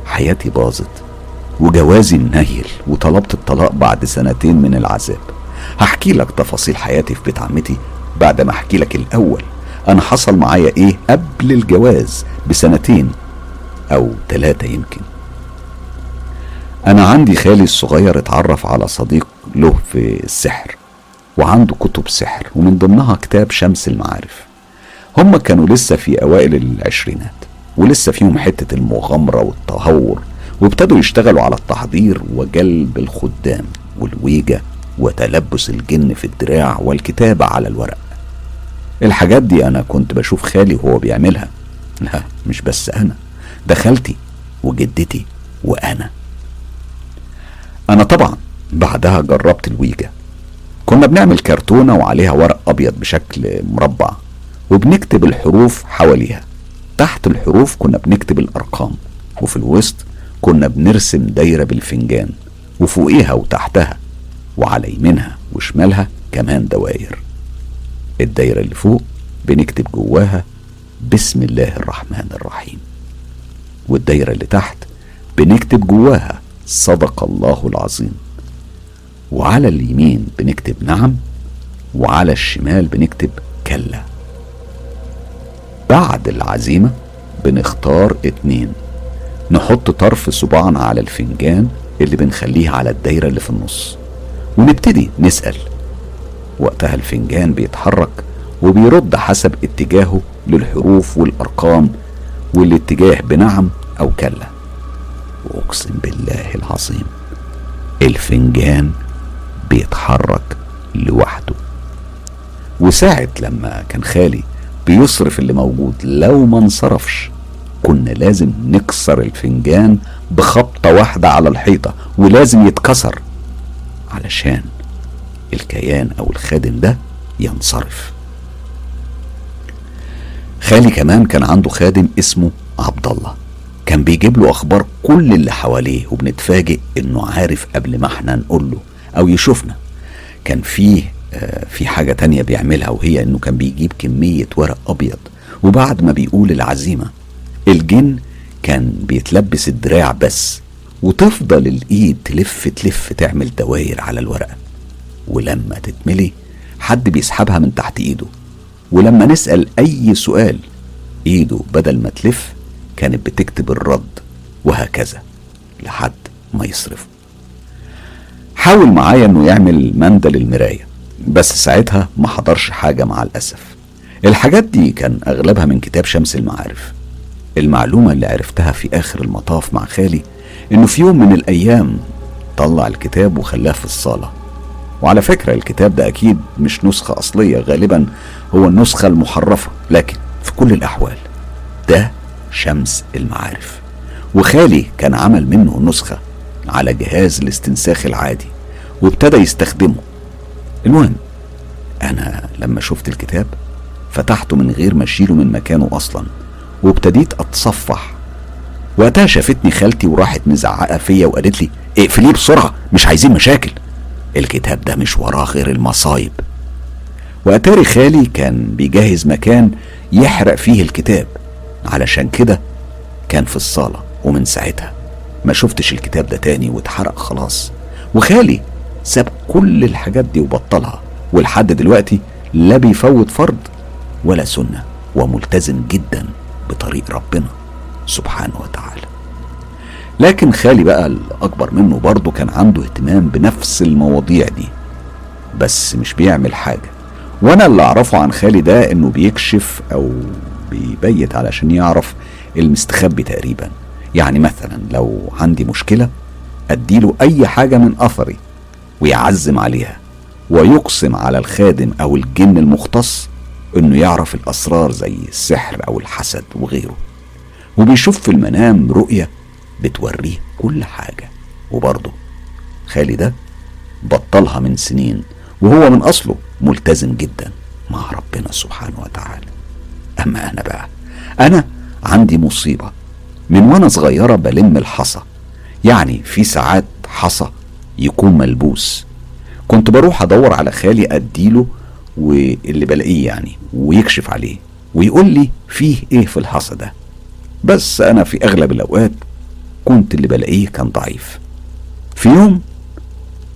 حياتي باظت. وجوازي منيل وطلبت الطلاق بعد سنتين من العذاب. هحكي لك تفاصيل حياتي في بيت عمتي بعد ما احكي لك الأول. أنا حصل معايا إيه قبل الجواز؟ بسنتين أو ثلاثة يمكن. أنا عندي خالي الصغير اتعرف على صديق له في السحر وعنده كتب سحر ومن ضمنها كتاب شمس المعارف. هم كانوا لسه في أوائل العشرينات ولسه فيهم حتة المغامرة والتهور. وابتدوا يشتغلوا على التحضير وجلب الخدام والويجة وتلبس الجن في الدراع والكتابة على الورق. الحاجات دي أنا كنت بشوف خالي وهو بيعملها. لا مش بس أنا ده خالتي وجدتي وأنا. أنا طبعا بعدها جربت الويجة. كنا بنعمل كرتونة وعليها ورق أبيض بشكل مربع وبنكتب الحروف حواليها. تحت الحروف كنا بنكتب الأرقام وفي الوسط كنا بنرسم دايرة بالفنجان وفوقيها وتحتها وعلى يمينها وشمالها كمان دواير الدايرة اللي فوق بنكتب جواها بسم الله الرحمن الرحيم والدايرة اللي تحت بنكتب جواها صدق الله العظيم. وعلى اليمين بنكتب نعم وعلى الشمال بنكتب كلا. بعد العزيمة بنختار اتنين. نحط طرف صباعنا على الفنجان اللي بنخليه على الدايرة اللي في النص ونبتدي نسأل. وقتها الفنجان بيتحرك وبيرد حسب اتجاهه للحروف والأرقام والاتجاه بنعم أو كلا. وأقسم بالله العظيم الفنجان بيتحرك لوحده. وساعة لما كان خالي بيصرف اللي موجود لو ما انصرفش كنا لازم نكسر الفنجان بخبطة واحدة على الحيطة ولازم يتكسر علشان الكيان أو الخادم ده ينصرف. خالي كمان كان عنده خادم اسمه عبد الله كان بيجيب له أخبار كل اللي حواليه وبنتفاجئ إنه عارف قبل ما إحنا نقول له أو يشوفنا. كان فيه آه في حاجة تانية بيعملها وهي إنه كان بيجيب كمية ورق أبيض وبعد ما بيقول العزيمة الجن كان بيتلبس الدراع بس وتفضل الإيد تلف تلف تعمل دواير على الورقة. ولما تتملي حد بيسحبها من تحت إيده. ولما نسأل أي سؤال إيده بدل ما تلف كانت بتكتب الرد وهكذا لحد ما يصرفه. حاول معايا إنه يعمل مندل المراية بس ساعتها ما حضرش حاجة مع الأسف. الحاجات دي كان أغلبها من كتاب شمس المعارف. المعلومة اللي عرفتها في آخر المطاف مع خالي إنه في يوم من الأيام طلع الكتاب وخلاه في الصالة. وعلى فكرة الكتاب ده أكيد مش نسخة أصلية غالبا هو النسخة المحرفة لكن في كل الأحوال ده شمس المعارف. وخالي كان عمل منه نسخة على جهاز الاستنساخ العادي وابتدى يستخدمه. المهم أنا لما شفت الكتاب فتحته من غير ما أشيله من مكانه أصلا. وابتديت أتصفح. وقتها شافتني خالتي وراحت مزعقة فيا وقالت لي اقفليه بسرعة مش عايزين مشاكل. الكتاب ده مش وراه غير المصايب. وأتاري خالي كان بيجهز مكان يحرق فيه الكتاب. علشان كده كان في الصالة ومن ساعتها ما شفتش الكتاب ده تاني واتحرق خلاص. وخالي ساب كل الحاجات دي وبطلها ولحد دلوقتي لا بيفوت فرض ولا سنة وملتزم جدا. بطريق ربنا سبحانه وتعالى. لكن خالي بقى الأكبر منه برضه كان عنده اهتمام بنفس المواضيع دي بس مش بيعمل حاجة. وأنا اللي أعرفه عن خالي ده إنه بيكشف أو بيبيت علشان يعرف المستخبي تقريبا. يعني مثلا لو عندي مشكلة أديله أي حاجة من أثري ويعزم عليها ويقسم على الخادم أو الجن المختص إنه يعرف الأسرار زي السحر أو الحسد وغيره وبيشوف في المنام رؤية بتوريه كل حاجة وبرضه خالي ده بطلها من سنين وهو من أصله ملتزم جدا مع ربنا سبحانه وتعالى. أما أنا بقى أنا عندي مصيبة. من وأنا صغيرة بلم الحصى. يعني في ساعات حصى يكون ملبوس. كنت بروح أدور على خالي أديله واللي بلاقيه يعني ويكشف عليه ويقول لي فيه إيه في الحصى ده. بس أنا في أغلب الأوقات كنت اللي بلاقيه كان ضعيف. في يوم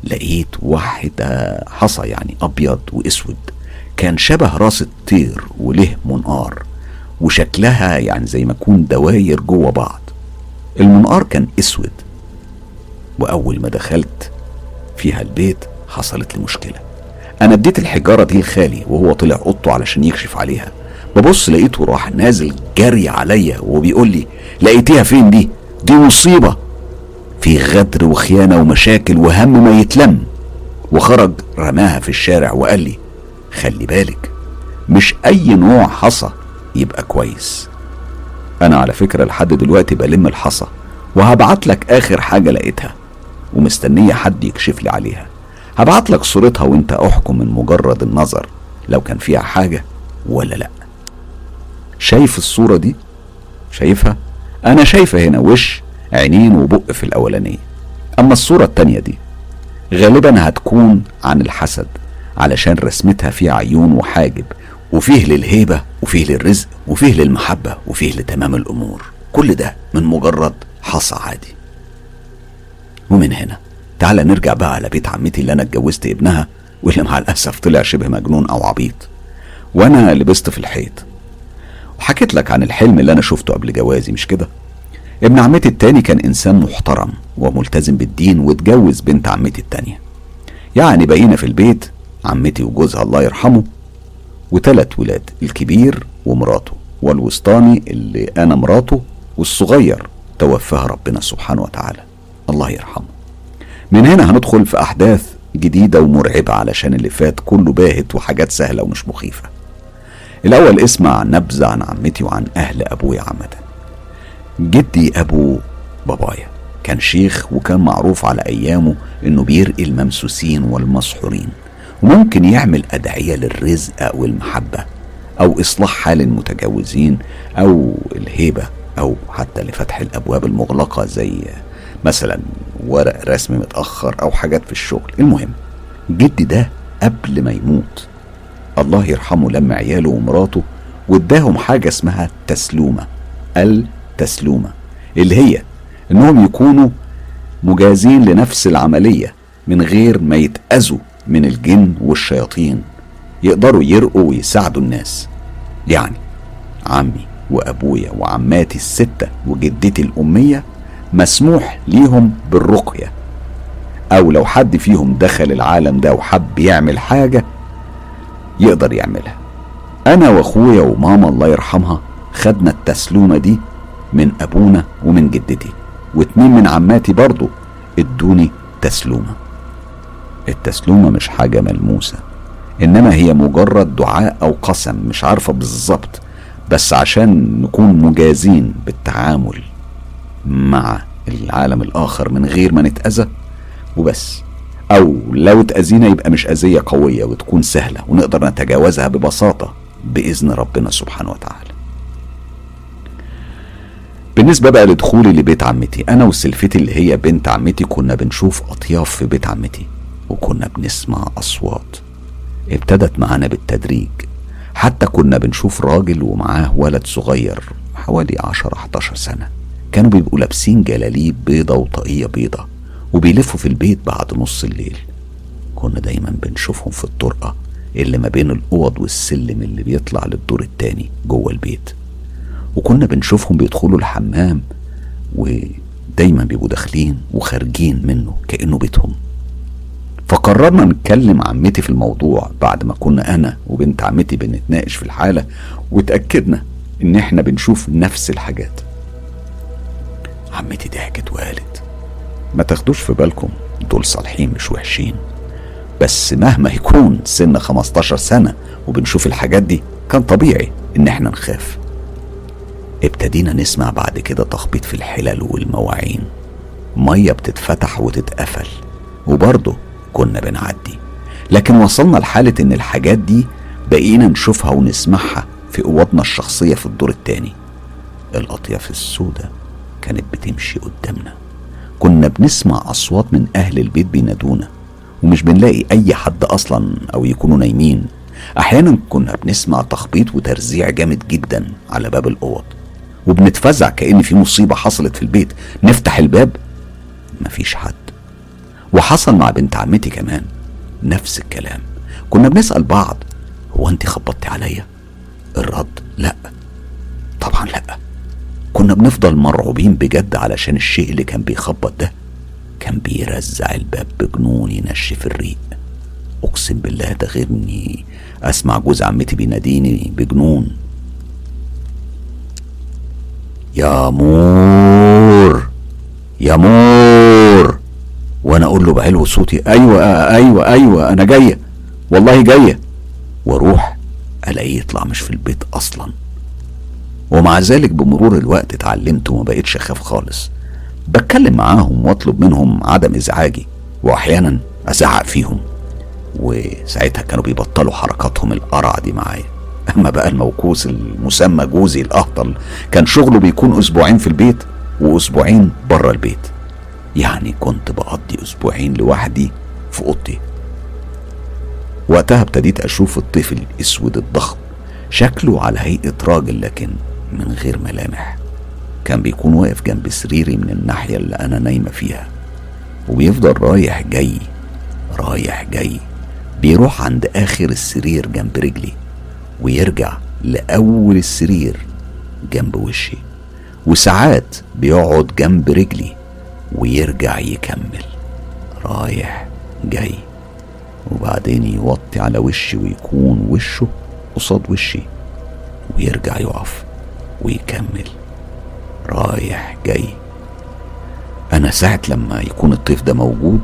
لقيت واحدة حصى يعني أبيض وأسود كان شبه راس الطير وله منقار وشكلها يعني زي ما يكون دواير جوه بعض. المنقار كان أسود وأول ما دخلت فيها البيت حصلت لي مشكلة. أنا اديت الحجارة دي لخالي وهو طلع أوضته علشان يكشف عليها. ببص لقيته راح نازل جري عليا وبيقول لي لقيتيها فين دي؟ دي مصيبة. في غدر وخيانة ومشاكل وهم ما يتلم. وخرج رماها في الشارع وقال لي خلي بالك مش أي نوع حصى يبقى كويس. أنا على فكرة لحد دلوقتي بلم الحصى وهبعت لك آخر حاجة لقيتها ومستنية حد يكشف لي عليها. هبعت لك صورتها وانت احكم من مجرد النظر لو كان فيها حاجة ولا لأ. شايف الصورة دي؟ شايفها؟ أنا شايفة هنا وش؟ عينين وبق في الأولانية. أما الصورة التانية دي غالبا هتكون عن الحسد علشان رسمتها فيها عيون وحاجب وفيه للهيبة وفيه للرزق وفيه للمحبة وفيه لتمام الأمور. كل ده من مجرد حصى عادي. ومن هنا تعال نرجع بقى على بيت عمتي اللي أنا اتجوزت ابنها واللي مع الأسف طلع شبه مجنون أو عبيط. وأنا لبست في الحيط. وحكيت لك عن الحلم اللي أنا شفته قبل جوازي مش كده؟ ابن عمتي التاني كان إنسان محترم وملتزم بالدين واتجوز بنت عمتي التانية. يعني بقينا في البيت عمتي وجوزها الله يرحمه وتلات ولاد الكبير ومراته والوسطاني اللي أنا مراته والصغير توفاها ربنا سبحانه وتعالى الله يرحمه. من هنا هندخل في أحداث جديدة ومرعبة علشان اللي فات كله باهت وحاجات سهلة ومش مخيفة. الأول اسمع نبذة عن عمتي وعن أهل أبويا عامة. جدي أبو بابايا كان شيخ وكان معروف على أيامه إنه بيرقي الممسوسين والمسحورين وممكن يعمل أدعية للرزق أو المحبة أو إصلاح حال المتجوزين أو الهيبة أو حتى لفتح الأبواب المغلقة زي مثلا ورق رسم متأخر أو حاجات في الشغل. المهم جدي ده قبل ما يموت الله يرحمه لما عياله ومراته واداهم حاجة اسمها تسلومة. التسلومة اللي هي إنهم يكونوا مجازين لنفس العملية من غير ما يتأذوا من الجن والشياطين. يقدروا يرقوا ويساعدوا الناس. يعني عمي وأبويا وعماتي الستة وجدتي الأمية مسموح ليهم بالرقية. أو لو حد فيهم دخل العالم ده وحب يعمل حاجة يقدر يعملها. أنا وأخويا وماما الله يرحمها خدنا التسلومة دي من أبونا ومن جدتي واتنين من عماتي برضو ادوني تسلومة التسلومة مش حاجة ملموسة إنما هي مجرد دعاء أو قسم مش عارفة بالظبط بس عشان نكون مجازين بالتعامل. مع العالم الآخر من غير ما نتأذى وبس. أو لو اتأذينا يبقى مش أذية قوية وتكون سهلة ونقدر نتجاوزها ببساطة بإذن ربنا سبحانه وتعالى. بالنسبة بقى لدخولي لبيت عمتي أنا وسلفتي اللي هي بنت عمتي كنا بنشوف أطياف في بيت عمتي وكنا بنسمع أصوات. ابتدت معانا بالتدريج. حتى كنا بنشوف راجل ومعاه ولد صغير حوالي عشر 11 سنة. كانوا بيبقوا لابسين جلاليب بيضة وطاقية بيضة وبيلفوا في البيت بعد نص الليل. كنا دايما بنشوفهم في الطرقة اللي ما بين الأوض والسلم اللي بيطلع للدور التاني جوه البيت. وكنا بنشوفهم بيدخلوا الحمام ودايما بيبقوا داخلين وخارجين منه كأنه بيتهم. فقررنا نتكلم عمتي في الموضوع بعد ما كنا أنا وبنت عمتي بنتناقش في الحالة وتأكدنا إن إحنا بنشوف نفس الحاجات. عمتي ضحكت وقالت ما تاخدوش في بالكم دول صالحين مش وحشين. بس مهما يكون سن 15 سنة وبنشوف الحاجات دي كان طبيعي إن إحنا نخاف. ابتدينا نسمع بعد كده تخبيط في الحلل والمواعين. مية بتتفتح وتتقفل وبرضه كنا بنعدي. لكن وصلنا لحالة إن الحاجات دي بقينا نشوفها ونسمعها في أوضنا الشخصية في الدور التاني. الأطياف السوداء. كانت بتمشي قدامنا. كنا بنسمع أصوات من أهل البيت بينادونا ومش بنلاقي أي حد أصلا أو يكونوا نايمين. أحيانا كنا بنسمع تخبيط وترزيع جامد جدا على باب الأوض وبنتفزع كأن في مصيبة حصلت في البيت. نفتح الباب مفيش حد. وحصل مع بنت عمتي كمان نفس الكلام. كنا بنسأل بعض هو انت خبطتي عليا؟ الرد؟ لأ. طبعا لأ. كنا بنفضل مرعوبين بجد علشان الشيء اللي كان بيخبط ده. كان بيرزع الباب بجنون ينشف الريق. أقسم بالله ده غير اني أسمع جوز عمتي بيناديني بجنون. يا مور يا مور. وأنا أقول له بعلو صوتي أيوه أيوه أيوه أنا جاية. والله جاية. وأروح ألاقيه يطلع مش في البيت أصلا. ومع ذلك بمرور الوقت اتعلمت وما بقتش أخاف خالص. بتكلم معاهم وأطلب منهم عدم إزعاجي وأحيانا أزعق فيهم. وساعتها كانوا بيبطلوا حركاتهم القرع دي معايا. أما بقى الموكوس المسمى جوزي الاهطل كان شغله بيكون أسبوعين في البيت وأسبوعين بره البيت. يعني كنت بقضي أسبوعين لوحدي في أوضتي. وقتها ابتديت أشوف الطفل الأسود الضخم شكله على هيئة راجل لكن من غير ملامح. كان بيكون واقف جنب سريري من الناحية اللي أنا نايمة فيها. وبيفضل رايح جاي رايح جاي. بيروح عند آخر السرير جنب رجلي ويرجع لأول السرير جنب وشي. وساعات بيقعد جنب رجلي ويرجع يكمل. رايح جاي. وبعدين يوطي على وشي ويكون وشه قصاد وشي ويرجع يقف. ويكمل. رايح جاي. أنا ساعة لما يكون الطيف ده موجود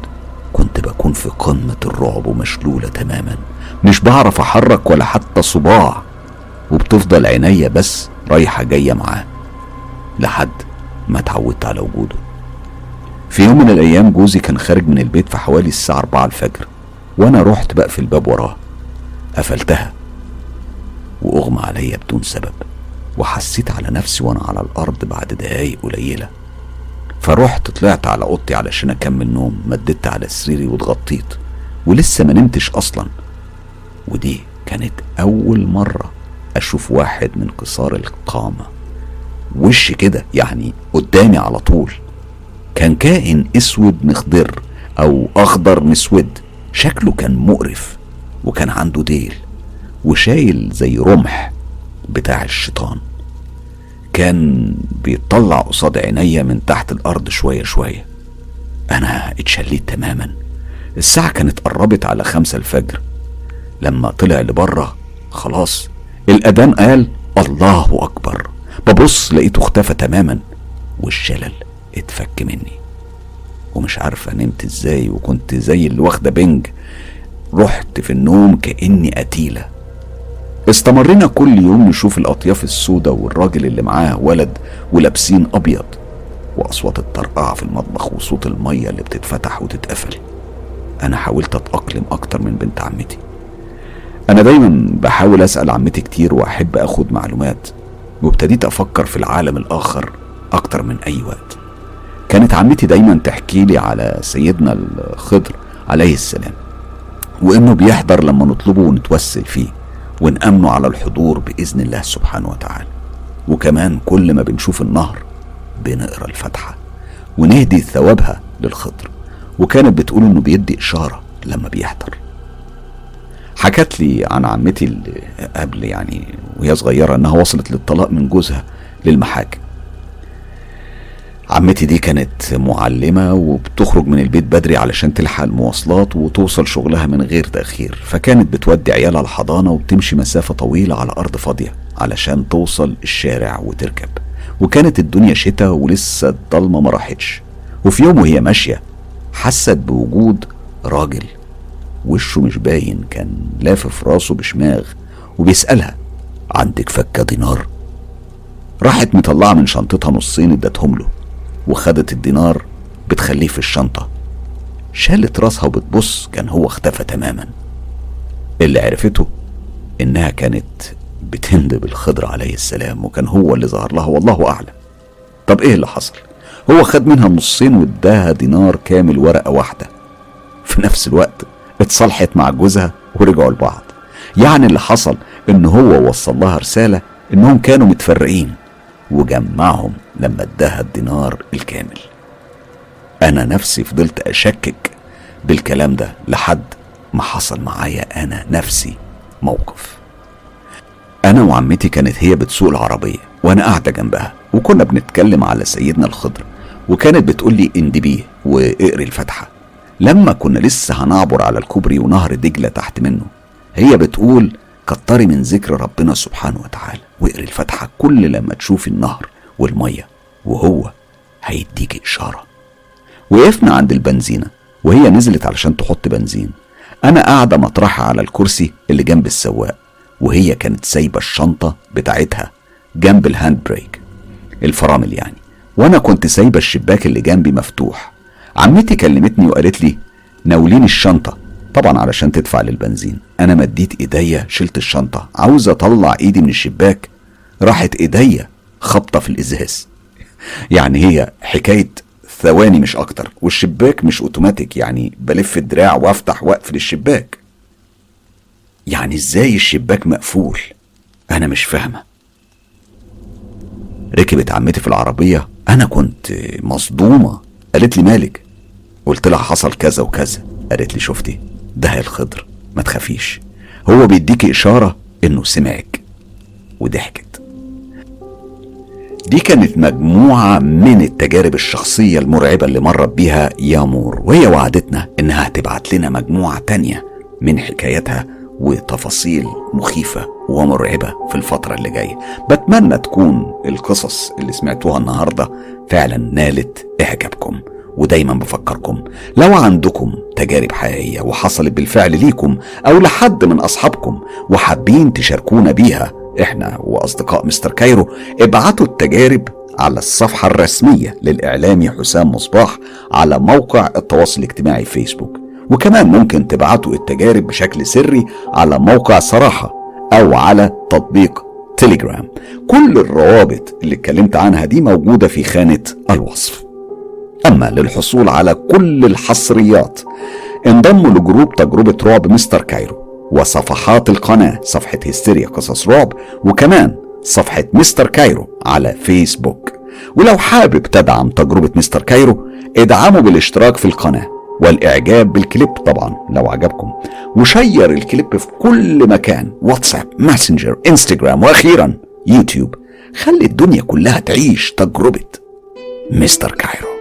كنت بكون في قمة الرعب ومشلولة تماما. مش بعرف أحرك ولا حتى صباع. وبتفضل عينيا بس رايحة جاية معاه. لحد ما اتعودت على وجوده. في يوم من الأيام جوزي كان خارج من البيت في حوالي الساعة 4 الفجر. وأنا رحت بقفل الباب وراه. قفلتها. وأغمى عليا بدون سبب. وحسيت على نفسي وأنا على الأرض بعد دقايق قليلة. فرحت طلعت على أوضتي علشان أكمل نوم مددت على سريري واتغطيت ولسه ما نمتش أصلا. ودي كانت أول مرة أشوف واحد من قصار القامة. وش كده؟ يعني قدامي على طول. كان كائن أسود مخضر أو أخضر مسود. شكله كان مقرف وكان عنده ديل وشايل زي رمح. بتاع الشيطان. كان بيطلع قصاد عينيا من تحت الأرض شوية شوية. أنا اتشليت تماما. الساعة كانت قربت على خمسة الفجر. لما طلع لبره خلاص الأذان قال الله أكبر. ببص لقيته اختفى تماما والشلل اتفك مني. ومش عارفة نمت إزاي وكنت زي اللي واخدة بنج. رحت في النوم كأني قتيلة. استمرينا كل يوم نشوف الأطياف السوداء والراجل اللي معاه ولد ولابسين أبيض وأصوات الطرقعة في المطبخ وصوت المية اللي بتتفتح وتتقفل. أنا حاولت أتأقلم أكتر من بنت عمتي. أنا دايما بحاول أسأل عمتي كتير وأحب أخد معلومات وابتديت أفكر في العالم الآخر أكتر من أي وقت. كانت عمتي دايما تحكي لي على سيدنا الخضر عليه السلام وإنه بيحضر لما نطلبه ونتوسل فيه. ونأمنه على الحضور بإذن الله سبحانه وتعالى. وكمان كل ما بنشوف النهر بنقرأ الفاتحة ونهدي ثوابها للخضر. وكانت بتقول إنه بيدي إشارة لما بيحضر. حكت لي عن عمتي اللي قبل يعني وهي صغيرة إنها وصلت للطلاق من جوزها للمحاكم. عمتي دي كانت معلمة وبتخرج من البيت بدري علشان تلحق المواصلات وتوصل شغلها من غير تأخير. فكانت بتودي عيالها الحضانة وبتمشي مسافة طويلة على أرض فاضية علشان توصل الشارع وتركب. وكانت الدنيا شتاء ولسه الضلمة ما راحتش. وفي يوم وهي ماشية حست بوجود راجل. وشه مش باين كان لافف راسه بشماغ وبيسألها عندك فكة دينار؟ راحت مطلعة من شنطتها نصين ادتهم له. وخدت الدينار بتخليه في الشنطة. شالت راسها وبتبص كان هو اختفى تماما. اللي عرفته إنها كانت بتندب الخضر عليه السلام وكان هو اللي ظهر لها والله أعلم. طب إيه اللي حصل؟ هو خد منها نصين واداها دينار كامل ورقة واحدة. في نفس الوقت اتصالحت مع جوزها ورجعوا لبعض. يعني اللي حصل إن هو وصل لها رسالة إنهم كانوا متفرقين. وجمعهم لما اداها الدينار الكامل. أنا نفسي فضلت أشكك بالكلام ده لحد ما حصل معايا أنا نفسي موقف. أنا وعمتي كانت هي بتسوق العربية وأنا قاعدة جنبها وكنا بنتكلم على سيدنا الخضر وكانت بتقول لي اندبيه واقري الفاتحة. لما كنا لسه هنعبر على الكوبري ونهر دجلة تحت منه هي بتقول كتري من ذكر ربنا سبحانه وتعالى. واقري الفاتحة كل لما تشوفي النهر والمية وهو هيديكي إشارة. وقفنا عند البنزينة وهي نزلت علشان تحط بنزين. أنا قاعدة مطرحها على الكرسي اللي جنب السواق وهي كانت سايبة الشنطة بتاعتها جنب ال hand brake الفرامل يعني. وأنا كنت سايبة الشباك اللي جنبي مفتوح. عمتي كلمتني وقالت لي ناوليني الشنطة. طبعا علشان تدفع للبنزين. أنا مديت إيديا شلت الشنطة. عاوزة أطلع إيدي من الشباك. راحت إيديا خبطة في الإزاز. يعني هي حكاية ثواني مش أكتر. والشباك مش أوتوماتيك يعني بلف الدراع وأفتح واقفل الشباك يعني إزاي الشباك مقفول؟ أنا مش فاهمة. ركبت عمتي في العربية. أنا كنت مصدومة. قالت لي مالك؟ قلت لها حصل كذا وكذا. قالت لي شفتي؟ ده الخضر ما تخافيش. هو بيديكي إشارة إنه سمعك وضحكت. دي كانت مجموعة من التجارب الشخصية المرعبة اللي مرت بيها يامور وهي وعدتنا إنها هتبعت لنا مجموعة تانية من حكاياتها وتفاصيل مخيفة ومرعبة في الفترة اللي جاية. بتمنى تكون القصص اللي سمعتوها النهاردة فعلا نالت إعجابكم. ودايما بفكركم. لو عندكم تجارب حقيقية وحصلت بالفعل ليكم أو لحد من أصحابكم وحابين تشاركونا بيها إحنا وأصدقاء مستر كايرو ابعتوا التجارب على الصفحة الرسمية للإعلامي حسام مصباح على موقع التواصل الاجتماعي فيسبوك. وكمان ممكن تبعتوا التجارب بشكل سري على موقع صراحة أو على تطبيق تليجرام كل الروابط اللي اتكلمت عنها دي موجودة في خانة الوصف. أما للحصول على كل الحصريات. انضموا ل group تجربة رعب مستر كايرو وصفحات القناة صفحة هستيريا قصص رعب وكمان صفحة مستر كايرو على فيسبوك. ولو حابب تدعم تجربة مستر كايرو ادعموا بالاشتراك في القناة والإعجاب بالكليب طبعا لو عجبكم. و share الكليب في كل مكان واتساب ماسنجر إنستجرام وأخيرا يوتيوب. خلي الدنيا كلها تعيش تجربة مستر كايرو.